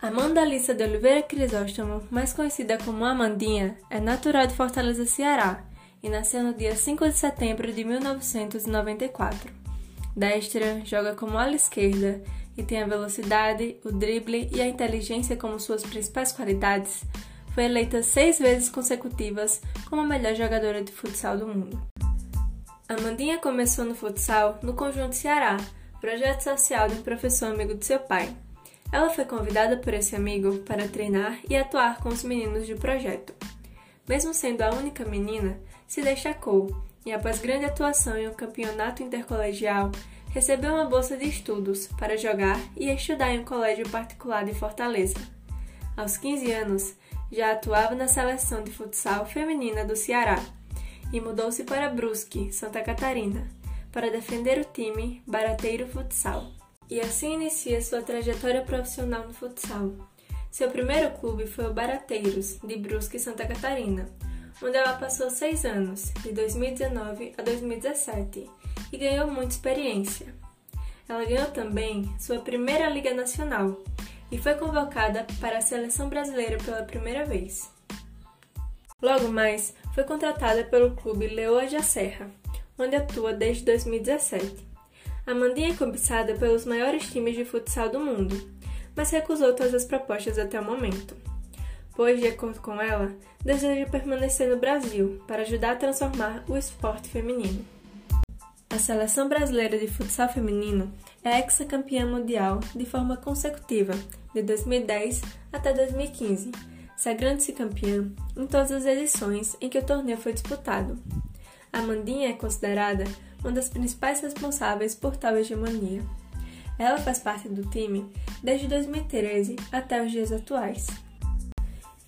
Amanda Alissa de Oliveira Crisóstomo, mais conhecida como Amandinha, é natural de Fortaleza, Ceará, e nasceu no dia 5 de setembro de 1994. Destra, joga como ala esquerda e tem a velocidade, o drible e a inteligência como suas principais qualidades. Foi eleita seis vezes consecutivas como a melhor jogadora de futsal do mundo. Amandinha começou no futsal no Conjunto Ceará, projeto social de um professor amigo de seu pai. Ela foi convidada por esse amigo para treinar e atuar com os meninos do projeto. Mesmo sendo a única menina, se destacou e, após grande atuação em um campeonato intercolegial, recebeu uma bolsa de estudos para jogar e estudar em um colégio particular de Fortaleza. Aos 15 anos, já atuava na seleção de futsal feminina do Ceará e mudou-se para Brusque, Santa Catarina, para defender o time Barateiro Futsal e assim inicia sua trajetória profissional no futsal. Seu primeiro clube foi o Barateiros, de Brusque, Santa Catarina, onde ela passou seis anos, de 2019 a 2017, e ganhou muita experiência. Ela ganhou também sua primeira Liga Nacional e foi convocada para a seleção brasileira pela primeira vez. Logo mais, foi contratada pelo clube Leoa da Serra, onde atua desde 2017. Amandinha é cobiçada pelos maiores times de futsal do mundo, mas recusou todas as propostas até o momento, pois, de acordo com ela, deseja permanecer no Brasil para ajudar a transformar o esporte feminino. A seleção brasileira de futsal feminino é ex-campeã mundial de forma consecutiva, de 2010 até 2015, sagrando-se campeã em todas as edições em que o torneio foi disputado. Amandinha é considerada uma das principais responsáveis por tal hegemonia. Ela faz parte do time desde 2013 até os dias atuais.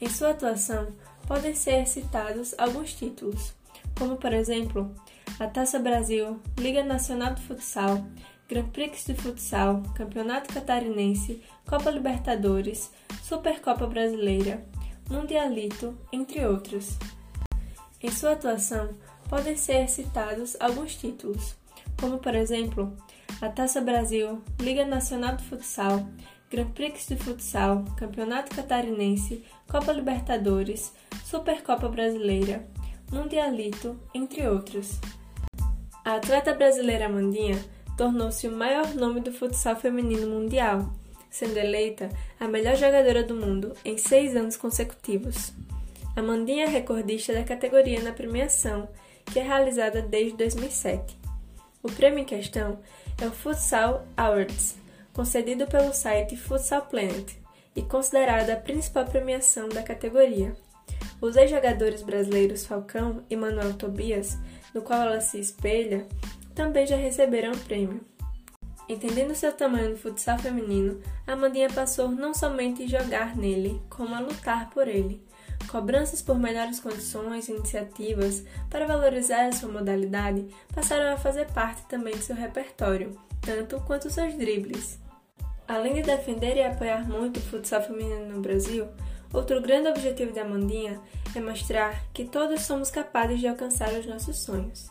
Em sua atuação, podem ser citados alguns títulos, como por exemplo a Taça Brasil, Liga Nacional de Futsal, Grand Prix de Futsal, Campeonato Catarinense, Copa Libertadores, Supercopa Brasileira, Mundialito, entre outros. Em sua atuação, podem ser citados alguns títulos, como por exemplo a Taça Brasil, Liga Nacional de Futsal, Grand Prix de Futsal, Campeonato Catarinense, Copa Libertadores, Supercopa Brasileira, Mundialito, entre outros. A atleta brasileira Amandinha tornou-se o maior nome do futsal feminino mundial, sendo eleita a melhor jogadora do mundo em seis anos consecutivos. Amandinha é recordista da categoria na premiação que é realizada desde 2007. O prêmio em questão é o Futsal Awards, concedido pelo site Futsal Planet e considerada a principal premiação da categoria. Os ex-jogadores brasileiros Falcão e Manuel Tobias, no qual ela se espelha, também já receberam o prêmio. Entendendo seu tamanho no futsal feminino, Amandinha passou não somente a jogar nele, como a lutar por ele, Cobranças por melhores condições e iniciativas para valorizar a sua modalidade passaram a fazer parte também de seu repertório, tanto quanto seus dribles. Além de defender e apoiar muito o futsal feminino no Brasil, outro grande objetivo da Amandinha é mostrar que todos somos capazes de alcançar os nossos sonhos.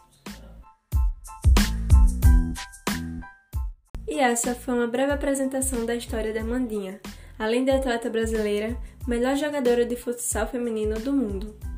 E essa foi uma breve apresentação da história da Amandinha, além de atleta brasileira, melhor jogadora de futsal feminino do mundo.